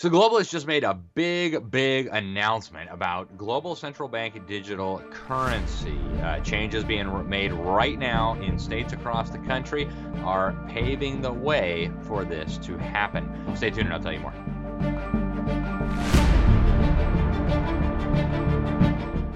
So Globalists just made a big, big announcement about global central bank digital currency. Uh, changes being made right now in states across the country are paving the way for this to happen. Stay tuned and I'll tell you more.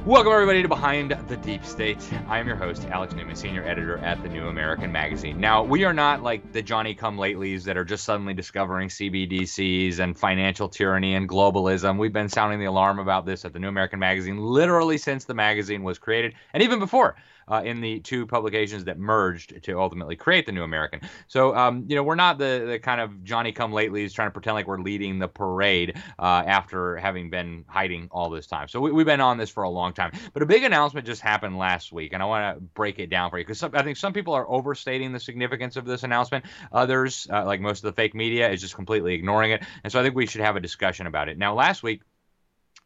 Welcome, everybody, to Behind the Deep State. I am your host, Alex Newman, senior editor at the New American Magazine. Now, we are not like the Johnny come latelys that are just suddenly discovering CBDCs and financial tyranny and globalism. We've been sounding the alarm about this at the New American Magazine literally since the magazine was created and even before uh, in the two publications that merged to ultimately create the New American. So, um, you know, we're not the, the kind of Johnny come latelys trying to pretend like we're leading the parade uh, after having been hiding all this time. So, we, have been on this for a long time. But a big announcement just happened last week, and I want to break it down for you because I think some people are overstating the significance of this announcement. Others, uh, like most of the fake media, is just completely ignoring it. And so, I think we should have a discussion about it. Now, last week,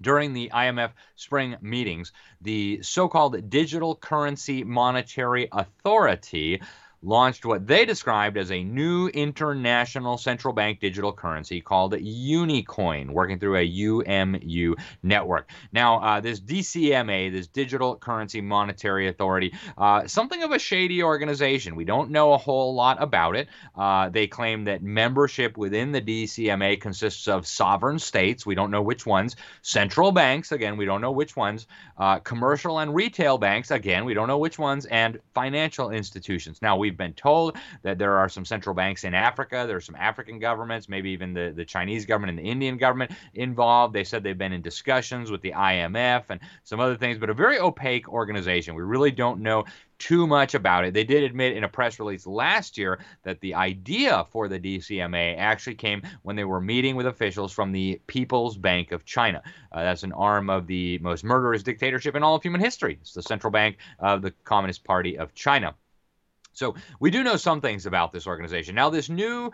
during the IMF spring meetings, the so called Digital Currency Monetary Authority launched what they described as a new international central bank digital currency called Unicoin, working through a UMU network. Now, uh, this DCMA, this Digital Currency Monetary Authority, uh, something of a shady organization. We don't know a whole lot about it. Uh, they claim that membership within the DCMA consists of sovereign states. We don't know which ones. Central banks, again, we don't know which ones. Uh, commercial and retail banks, again, we don't know which ones. And financial institutions. Now, we we've been told that there are some central banks in Africa. There are some African governments, maybe even the, the Chinese government and the Indian government involved. They said they've been in discussions with the IMF and some other things, but a very opaque organization. We really don't know too much about it. They did admit in a press release last year that the idea for the DCMA actually came when they were meeting with officials from the People's Bank of China. Uh, that's an arm of the most murderous dictatorship in all of human history. It's the central bank of the Communist Party of China. So we do know some things about this organization. Now, this new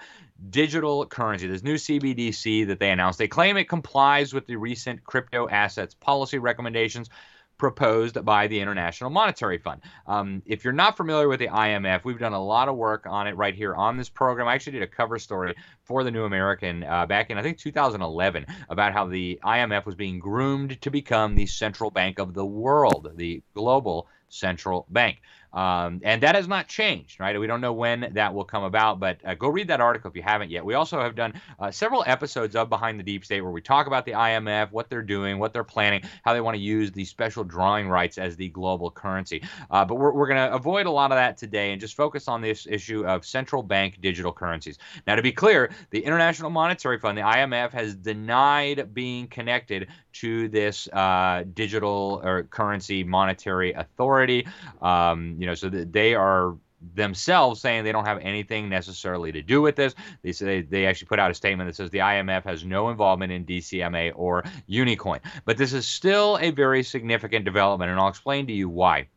digital currency, this new CBDC that they announced, they claim it complies with the recent crypto assets policy recommendations proposed by the International Monetary Fund. Um, if you're not familiar with the IMF, we've done a lot of work on it right here on this program. I actually did a cover story for the New American uh, back in, I think, 2011 about how the IMF was being groomed to become the central bank of the world, the global central bank. Um, and that has not changed, right? We don't know when that will come about, but uh, go read that article if you haven't yet. We also have done uh, several episodes of Behind the Deep State where we talk about the IMF, what they're doing, what they're planning, how they want to use the special drawing rights as the global currency. Uh, but we're, we're going to avoid a lot of that today and just focus on this issue of central bank digital currencies. Now, to be clear, the International Monetary Fund, the IMF, has denied being connected to this uh, digital or currency monetary authority. Um, you know, so they are themselves saying they don't have anything necessarily to do with this. They say they actually put out a statement that says the IMF has no involvement in DCMA or Unicoin. But this is still a very significant development, and I'll explain to you why.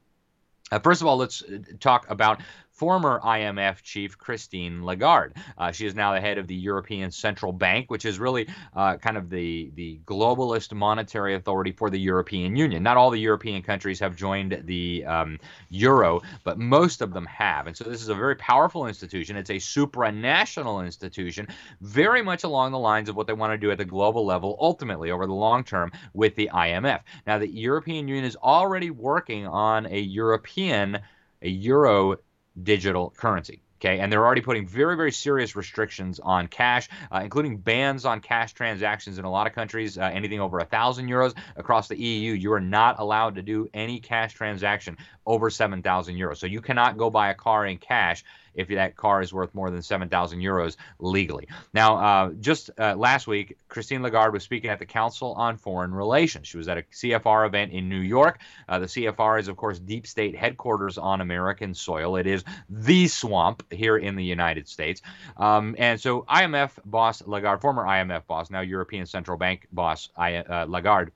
Uh, first of all, let's uh, talk about former IMF chief Christine Lagarde. Uh, she is now the head of the European Central Bank, which is really uh, kind of the, the globalist monetary authority for the European Union. Not all the European countries have joined the um, euro, but most of them have. And so this is a very powerful institution. It's a supranational institution, very much along the lines of what they want to do at the global level, ultimately over the long term with the IMF. Now, the European Union is already working on a European a euro digital currency. Okay, and they're already putting very, very serious restrictions on cash, uh, including bans on cash transactions in a lot of countries. Uh, anything over a thousand euros across the EU, you are not allowed to do any cash transaction over seven thousand euros. So you cannot go buy a car in cash if that car is worth more than 7,000 euros legally. Now, uh, just uh, last week, Christine Lagarde was speaking at the Council on Foreign Relations. She was at a CFR event in New York. Uh, the CFR is, of course, deep state headquarters on American soil. It is the swamp here in the United States. Um, and so, IMF boss Lagarde, former IMF boss, now European Central Bank boss uh, Lagarde,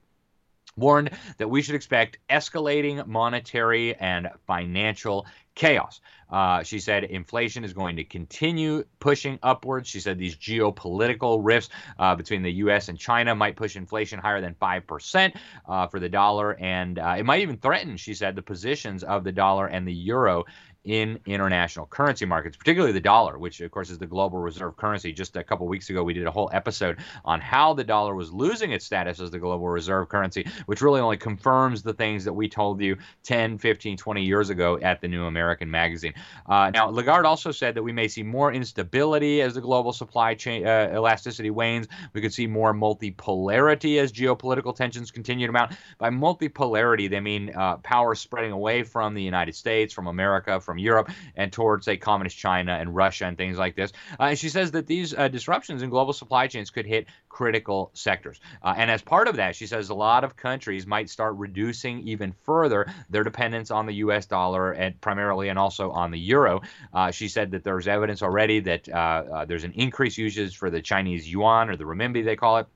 warned that we should expect escalating monetary and financial chaos. Uh, she said inflation is going to continue pushing upwards. She said these geopolitical rifts uh, between the U.S. and China might push inflation higher than 5% uh, for the dollar, and uh, it might even threaten, she said, the positions of the dollar and the euro in international currency markets, particularly the dollar, which of course is the global reserve currency. Just a couple weeks ago, we did a whole episode on how the dollar was losing its status as the global reserve currency, which really only confirms the things that we told you 10, 15, 20 years ago at the New American Magazine. Uh, now, Lagarde also said that we may see more instability as the global supply chain uh, elasticity wanes. We could see more multipolarity as geopolitical tensions continue to mount. By multipolarity, they mean uh, power spreading away from the United States, from America, from Europe, and towards, say, communist China and Russia and things like this. Uh, and she says that these uh, disruptions in global supply chains could hit critical sectors. Uh, and as part of that, she says a lot of countries might start reducing even further their dependence on the U.S. dollar and primarily and also on the euro. Uh, she said that there's evidence already that uh, uh, there's an increased usage for the Chinese yuan or the renminbi, they call it.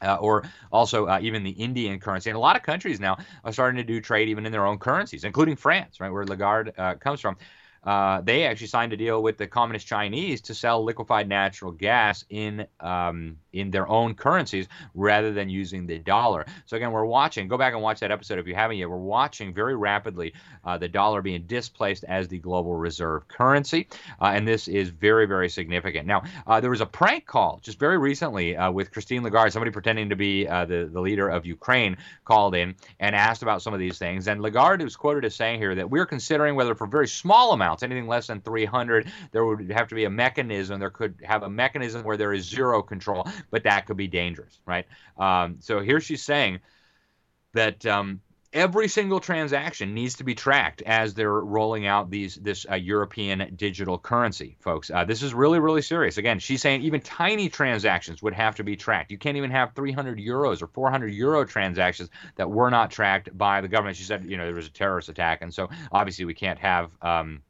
Uh, or also uh, even the Indian currency. And a lot of countries now are starting to do trade even in their own currencies, including France, right, where Lagarde uh, comes from uh, they actually signed a deal with the communist Chinese to sell liquefied natural gas in um, in their own currencies rather than using the dollar. So again, we're watching. Go back and watch that episode if you haven't yet. We're watching very rapidly uh, the dollar being displaced as the global reserve currency, uh, and this is very very significant. Now uh, there was a prank call just very recently uh, with Christine Lagarde, somebody pretending to be uh, the the leader of Ukraine, called in and asked about some of these things. And Lagarde was quoted as saying here that we're considering whether for very small amounts amounts, anything less than 300, there would have to be a mechanism. There could have a mechanism where there is zero control, but that could be dangerous, right? Um, so here she's saying that um, every single transaction needs to be tracked as they're rolling out these this uh, European digital currency, folks. Uh, this is really really serious. Again, she's saying even tiny transactions would have to be tracked. You can't even have 300 euros or 400 euro transactions that were not tracked by the government. She said, you know, there was a terrorist attack, and so obviously we can't have. Um,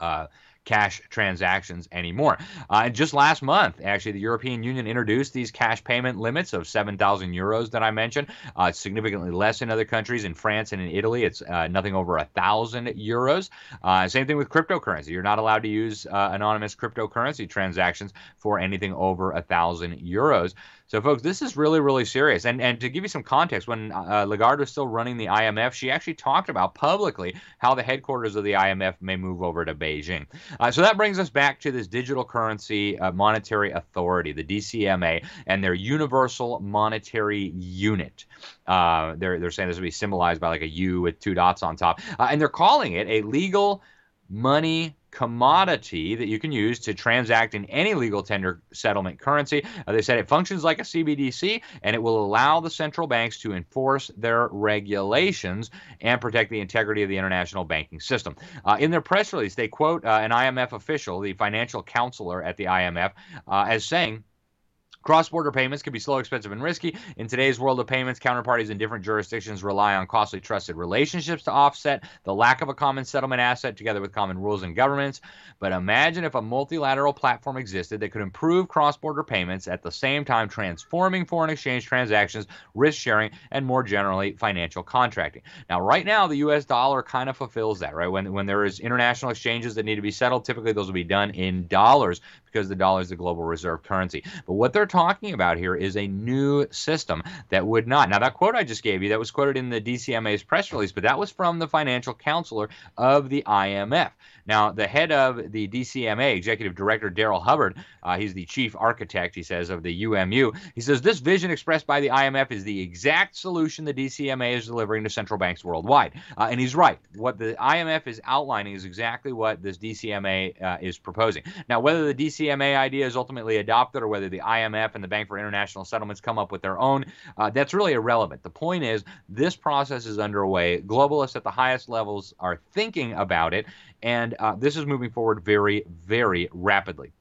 uh, cash transactions anymore. Uh, and just last month, actually, the European Union introduced these cash payment limits of 7,000 euros that I mentioned. Uh, significantly less in other countries. In France and in Italy, it's uh, nothing over a thousand euros. Uh, same thing with cryptocurrency. You're not allowed to use uh, anonymous cryptocurrency transactions for anything over a thousand euros. So, folks, this is really, really serious. And and to give you some context, when uh, Lagarde was still running the IMF, she actually talked about publicly how the headquarters of the IMF may move over to Beijing. Uh, so that brings us back to this digital currency uh, monetary authority, the DCMA, and their universal monetary unit. Uh, they're they're saying this will be symbolized by like a U with two dots on top, uh, and they're calling it a legal money commodity that you can use to transact in any legal tender settlement currency. Uh, they said it functions like a CBDC and it will allow the central banks to enforce their regulations and protect the integrity of the international banking system. Uh, in their press release, they quote uh, an IMF official, the financial counselor at the IMF, uh, as saying, Cross border payments can be slow, expensive, and risky. In today's world of payments, counterparties in different jurisdictions rely on costly, trusted relationships to offset the lack of a common settlement asset together with common rules and governments. But imagine if a multilateral platform existed that could improve cross border payments at the same time transforming foreign exchange transactions, risk sharing, and more generally, financial contracting. Now, right now, the US dollar kind of fulfills that, right? When, when there is international exchanges that need to be settled, typically those will be done in dollars because the dollar is the global reserve currency. But what they're talking about here is a new system that would not. Now, that quote I just gave you, that was quoted in the DCMA's press release, but that was from the financial counselor of the IMF. Now, the head of the DCMA, Executive Director Daryl Hubbard, uh, he's the chief architect, he says, of the UMU. He says this vision expressed by the IMF is the exact solution the DCMA is delivering to central banks worldwide. Uh, and he's right. What the IMF is outlining is exactly what this DCMA uh, is proposing. Now, whether the DCMA idea is ultimately adopted or whether the IMF and the Bank for International Settlements come up with their own, uh, that's really irrelevant. The point is, this process is underway. Globalists at the highest levels are thinking about it, and uh, this is moving forward very, very rapidly.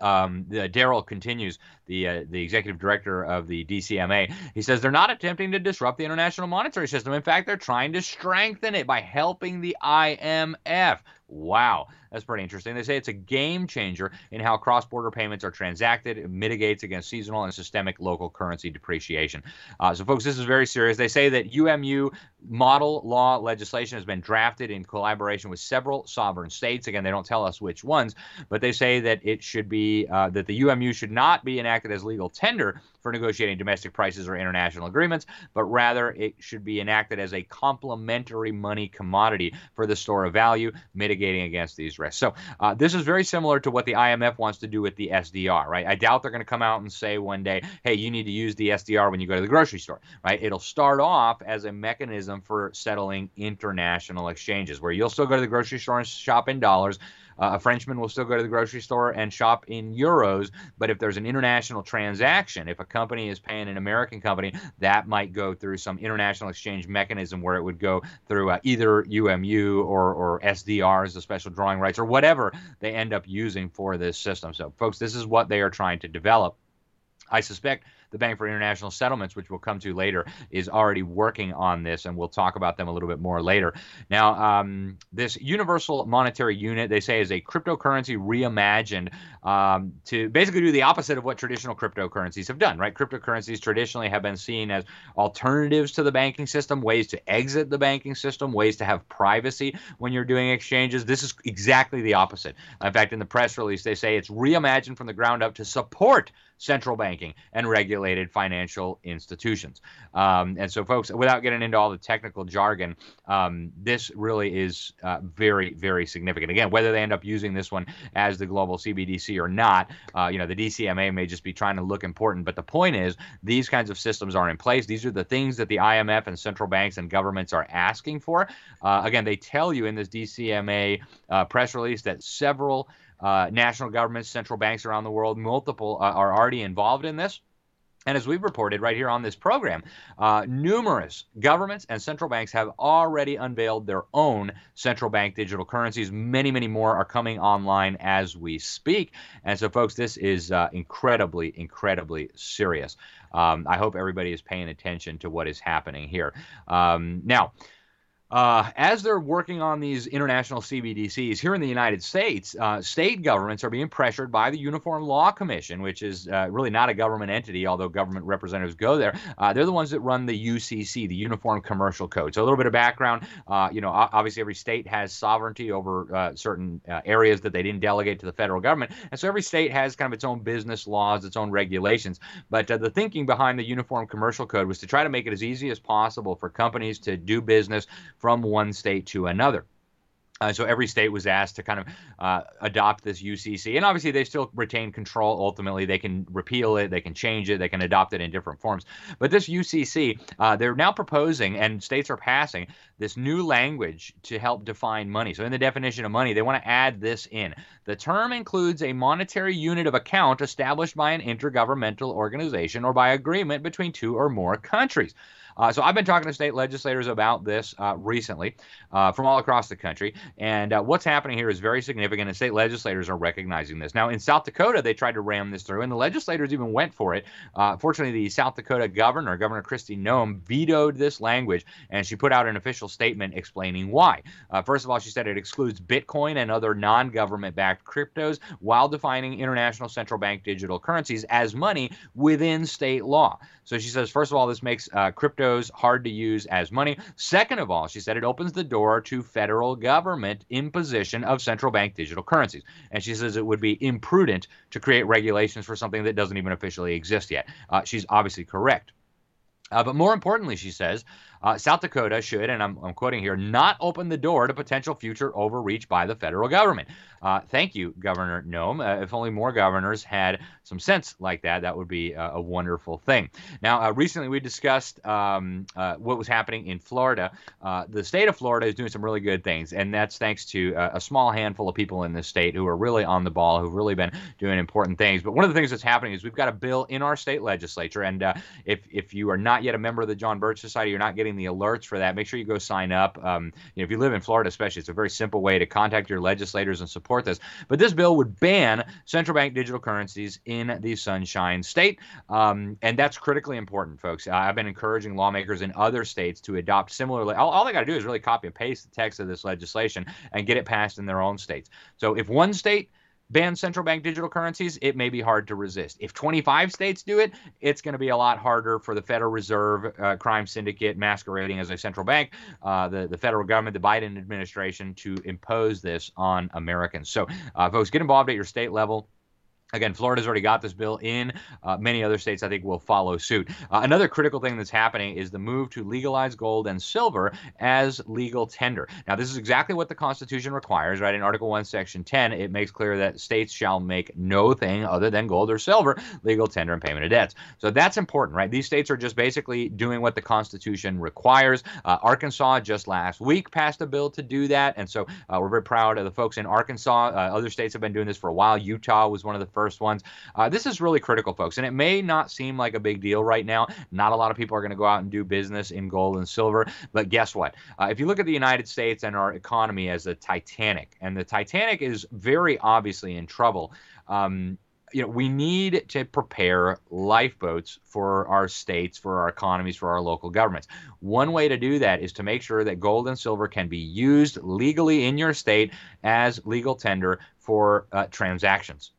Um, Daryl continues, the uh, the executive director of the DCMA. He says they're not attempting to disrupt the international monetary system. In fact, they're trying to strengthen it by helping the IMF. Wow, that's pretty interesting. They say it's a game changer in how cross border payments are transacted. It mitigates against seasonal and systemic local currency depreciation. Uh, so, folks, this is very serious. They say that UMU model law legislation has been drafted in collaboration with several sovereign states. Again, they don't tell us which ones, but they say that it should be, uh, that the UMU should not be enacted as legal tender for negotiating domestic prices or international agreements, but rather it should be enacted as a complementary money commodity for the store of value, mitigating against these risks. So uh, this is very similar to what the IMF wants to do with the SDR, right? I doubt they're going to come out and say one day, hey, you need to use the SDR when you go to the grocery store, right? It'll start off as a mechanism for settling international exchanges where you'll still go to the grocery store and shop in dollars. Uh, a Frenchman will still go to the grocery store and shop in euros, but if there's an international transaction, if a company is paying an American company, that might go through some international exchange mechanism where it would go through uh, either UMU or, or SDRs, the special drawing rights, or whatever they end up using for this system. So, folks, this is what they are trying to develop. I suspect the Bank for International Settlements, which we'll come to later, is already working on this, and we'll talk about them a little bit more later. Now, um, this universal monetary unit, they say, is a cryptocurrency reimagined um, to basically do the opposite of what traditional cryptocurrencies have done, right? Cryptocurrencies traditionally have been seen as alternatives to the banking system, ways to exit the banking system, ways to have privacy when you're doing exchanges. This is exactly the opposite. In fact, in the press release, they say it's reimagined from the ground up to support central banking and regulated financial institutions. Um, and so, folks, without getting into all the technical jargon, um, this really is uh, very, very significant. Again, whether they end up using this one as the global CBDC or not, uh, you know, the DCMA may just be trying to look important. But the point is, these kinds of systems are in place. These are the things that the IMF and central banks and governments are asking for. Uh, again, they tell you in this DCMA uh, press release that several uh, national governments, central banks around the world, multiple uh, are already involved in this. And as we've reported right here on this program, uh, numerous governments and central banks have already unveiled their own central bank digital currencies. Many, many more are coming online as we speak. And so, folks, this is uh, incredibly, incredibly serious. Um, I hope everybody is paying attention to what is happening here. Um, now, uh, as they're working on these international CBDCs here in the United States, uh, state governments are being pressured by the Uniform Law Commission, which is uh, really not a government entity, although government representatives go there. Uh, they're the ones that run the UCC, the Uniform Commercial Code. So a little bit of background. Uh, you know, obviously every state has sovereignty over uh, certain areas that they didn't delegate to the federal government, and so every state has kind of its own business laws, its own regulations. But the thinking behind the Uniform Commercial Code was to try to make it as easy as possible for companies to do business from one state to another. Uh, so every state was asked to kind of uh, adopt this UCC, and obviously they still retain control. Ultimately, they can repeal it, they can change it, they can adopt it in different forms. But this UCC, uh, they're now proposing, and states are passing this new language to help define money. So in the definition of money, they want to add this in. The term includes a monetary unit of account established by an intergovernmental organization or by agreement between two or more countries. Uh, so I've been talking to state legislators about this uh, recently uh, from all across the country. And uh, what's happening here is very significant, and state legislators are recognizing this. Now, in South Dakota, they tried to ram this through, and the legislators even went for it. Uh, fortunately, the South Dakota governor, Governor Kristi Noem, vetoed this language, and she put out an official statement explaining why. Uh, first of all, she said it excludes Bitcoin and other non government backed cryptos while defining international central bank digital currencies as money within state law. So she says, first of all, this makes crypto hard to use as money. Second of all, she said it opens the door to federal government imposition of central bank digital currencies. And she says it would be imprudent to create regulations for something that doesn't even officially exist yet. Uh, she's obviously correct. Uh, but more importantly, she says, uh, South Dakota should, and I'm, I'm, quoting here, not open the door to potential future overreach by the federal government. Uh, thank you, Governor Noem. Uh, if only more governors had some sense like that, that would be a wonderful thing. Now, uh, recently we discussed um, uh, what was happening in Florida. Uh, the state of Florida is doing some really good things, and that's thanks to a small handful of people in this state who are really on the ball, who've really been doing important things. But one of the things that's happening is we've got a bill in our state legislature, and if if you are not yet a member of the John Birch Society, you're not getting the alerts for that. Make sure you go sign up. Um, you know, if you live in Florida, especially, it's a very simple way to contact your legislators and support this. But this bill would ban central bank digital currencies in the Sunshine State, um, and that's critically important, folks. I've been encouraging lawmakers in other states to adopt similarly. All, all they got to do is really copy and paste the text of this legislation and get it passed in their own states. So if one state ban central bank digital currencies, it may be hard to resist. If 25 states do it, it's going to be a lot harder for the Federal Reserve uh, crime syndicate masquerading as a central bank, uh, the, the federal government, the Biden administration to impose this on Americans. So, uh, folks, get involved at your state level. Again, Florida's already got this bill in. Uh, many other states, I think, will follow suit. Uh, another critical thing that's happening is the move to legalize gold and silver as legal tender. Now, this is exactly what the Constitution requires, right? In Article 1, Section 10, it makes clear that states shall make no thing other than gold or silver legal tender and payment of debts. So that's important, right? These states are just basically doing what the Constitution requires. Uh, Arkansas just last week passed a bill to do that. And so uh, we're very proud of the folks in Arkansas. Uh, other states have been doing this for a while. Utah was one of the first ones. Uh, this is really critical, folks, and it may not seem like a big deal right now. Not a lot of people are going to go out and do business in gold and silver, but guess what? Uh, if you look at the United States and our economy as a Titanic, and the Titanic is very obviously in trouble. Um, you know, we need to prepare lifeboats for our states, for our economies, for our local governments. One way to do that is to make sure that gold and silver can be used legally in your state as legal tender for uh, transactions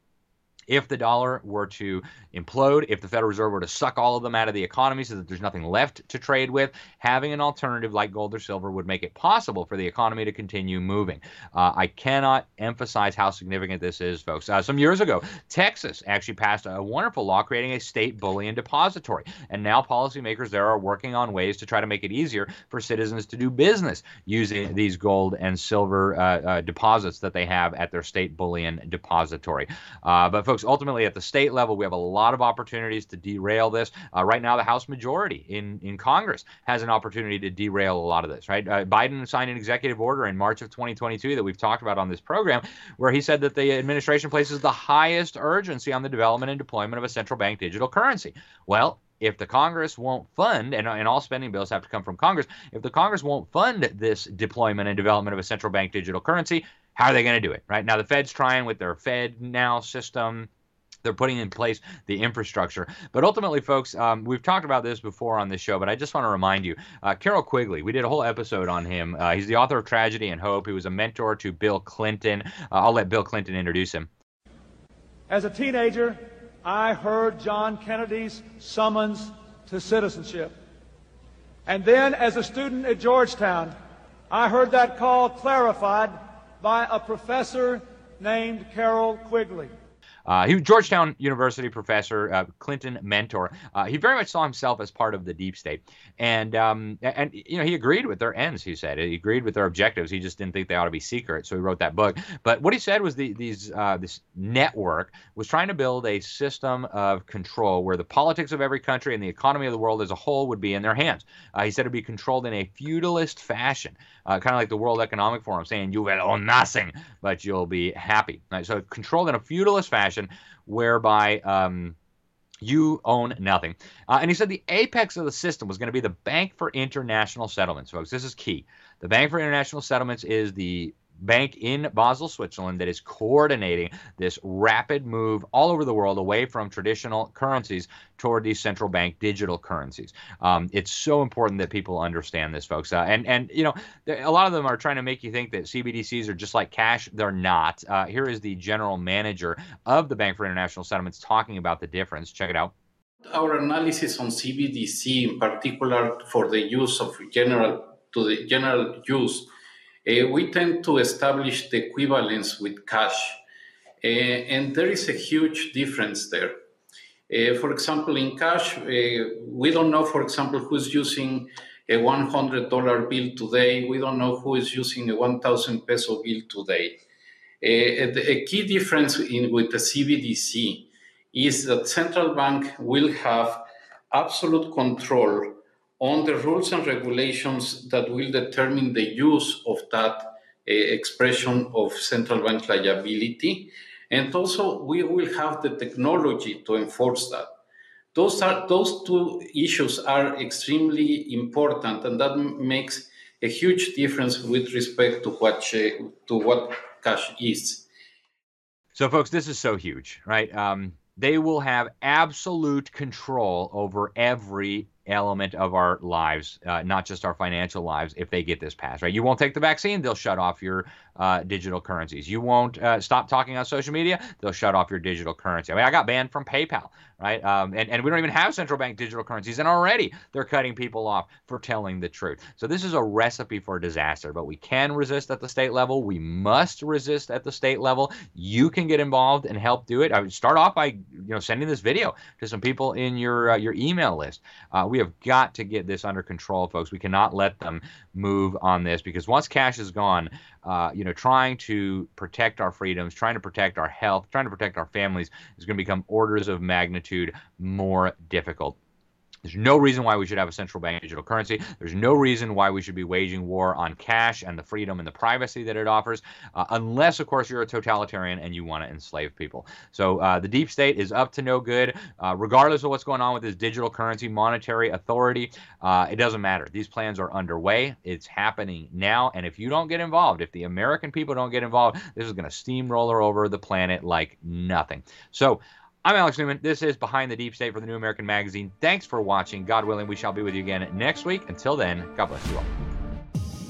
if the dollar were to implode, if the Federal Reserve were to suck all of them out of the economy so that there's nothing left to trade with, having an alternative like gold or silver would make it possible for the economy to continue moving. Uh, I cannot emphasize how significant this is, folks. Uh, some years ago, Texas actually passed a wonderful law creating a state bullion depository. And now policymakers there are working on ways to try to make it easier for citizens to do business using these gold and silver uh, uh deposits that they have at their state bullion depository. Uh, but, folks, folks, ultimately at the state level, we have a lot of opportunities to derail this. Uh, right now, the House majority in, in Congress has an opportunity to derail a lot of this, right? Uh, Biden signed an executive order in March of 2022 that we've talked about on this program, where he said that the administration places the highest urgency on the development and deployment of a central bank digital currency. Well, if the Congress won't fund, and, and all spending bills have to come from Congress, if the Congress won't fund this deployment and development of a central bank digital currency, how are they going to do it? Right now, the Fed's trying with their Fed Now system. They're putting in place the infrastructure. But ultimately, folks, um, we've talked about this before on this show, but I just want to remind you uh, Carroll Quigley, we did a whole episode on him. Uh, he's the author of Tragedy and Hope. He was a mentor to Bill Clinton. Uh, I'll let Bill Clinton introduce him. As a teenager, I heard John Kennedy's summons to citizenship. And then, as a student at Georgetown, I heard that call clarified by a professor named Carroll Quigley. Uh, he was Georgetown University professor, uh, Clinton mentor. Uh, he very much saw himself as part of the deep state, and um, and you know he agreed with their ends. He said he agreed with their objectives. He just didn't think they ought to be secret, so he wrote that book. But what he said was the, these uh, this network was trying to build a system of control where the politics of every country and the economy of the world as a whole would be in their hands. Uh, he said it'd be controlled in a feudalist fashion, uh, kind of like the World Economic Forum saying you will own nothing, but you'll be happy. Right? So controlled in a feudalist fashion, whereby um, you own nothing. Uh, and he said the apex of the system was going to be the Bank for International Settlements, folks. This is key. The Bank for International Settlements is the bank in Basel, Switzerland, that is coordinating this rapid move all over the world away from traditional currencies toward these central bank digital currencies. Um, it's so important that people understand this, folks. Uh, and and you know, a lot of them are trying to make you think that CBDCs are just like cash. They're not. Uh, here is the general manager of the Bank for International Settlements talking about the difference. Check it out. Our analysis on CBDC, in particular for the use of general to the general use we tend to establish the equivalence with cash, uh, and there is a huge difference there. Uh, for example, in cash, we don't know, for example, who's using a $100 bill today. We don't know who is using a 1,000 peso bill today. a key difference in, with the CBDC is that central bank will have absolute control on the rules and regulations that will determine the use of that uh, expression of central bank liability. And also, we will have the technology to enforce that. Those, are, those two issues are extremely important, and that makes a huge difference with respect to what, to what cash is. So, folks, this is so huge, right? Um, they will have absolute control over every element of our lives, uh, not just our financial lives, if they get this passed, right? You won't take the vaccine, they'll shut off your uh, digital currencies. You won't uh, stop talking on social media, they'll shut off your digital currency. I mean, I got banned from PayPal, right? Um, and, and we don't even have central bank digital currencies, and already they're cutting people off for telling the truth. So this is a recipe for disaster, but we can resist at the state level. We must resist at the state level. You can get involved and help do it. I would start off by you know sending this video to some people in your uh, your email list. Uh, we have got to get this under control, folks. We cannot let them move on this because once cash is gone, uh, you know, trying to protect our freedoms, trying to protect our health, trying to protect our families is going to become orders of magnitude more difficult. There's no reason why we should have a central bank digital currency. There's no reason why we should be waging war on cash and the freedom and the privacy that it offers, uh, unless, of course, you're a totalitarian and you want to enslave people. So uh, the deep state is up to no good, uh, regardless of what's going on with this digital currency monetary authority. Uh, it doesn't matter. These plans are underway. It's happening now. And if you don't get involved, if the American people don't get involved, this is going to steamroller over the planet like nothing. So, I'm Alex Newman. This is Behind the Deep State for the New American Magazine. Thanks for watching. God willing, we shall be with you again next week. Until then, God bless you all.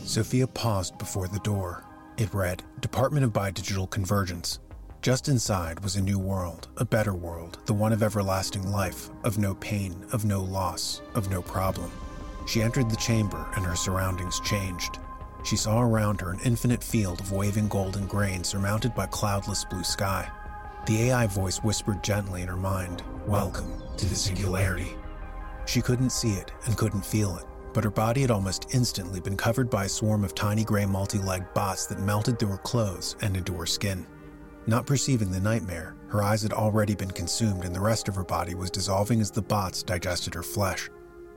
Sophia paused before the door. It read Department of Bidigital Convergence. Just inside was a new world, a better world, the one of everlasting life, of no pain, of no loss, of no problem. She entered the chamber and her surroundings changed. She saw around her an infinite field of waving golden grain surmounted by cloudless blue sky. The AI voice whispered gently in her mind, Welcome to the singularity. She couldn't see it and couldn't feel it, but her body had almost instantly been covered by a swarm of tiny gray multi legged bots that melted through her clothes and into her skin. Not perceiving the nightmare, her eyes had already been consumed and the rest of her body was dissolving as the bots digested her flesh.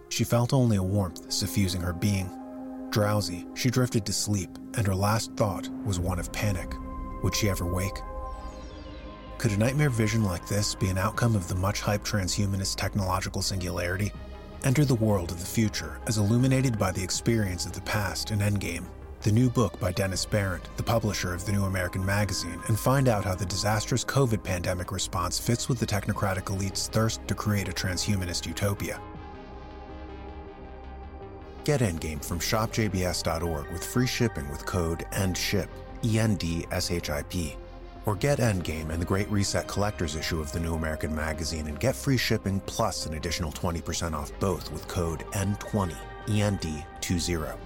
She felt only a warmth suffusing her being. Drowsy, she drifted to sleep, and her last thought was one of panic. Would she ever wake? Could a nightmare vision like this be an outcome of the much hyped transhumanist technological singularity? Enter the world of the future as illuminated by the experience of the past in Endgame, the new book by Dennis Behreandt, the publisher of the New American Magazine, and find out how the disastrous COVID pandemic response fits with the technocratic elite's thirst to create a transhumanist utopia. Get Endgame from shopjbs.org with free shipping with code ENDSHIP, E N D S H I P. Or get Endgame and the Great Reset Collector's issue of the New American Magazine and get free shipping plus an additional 20% off both with code N20, END20.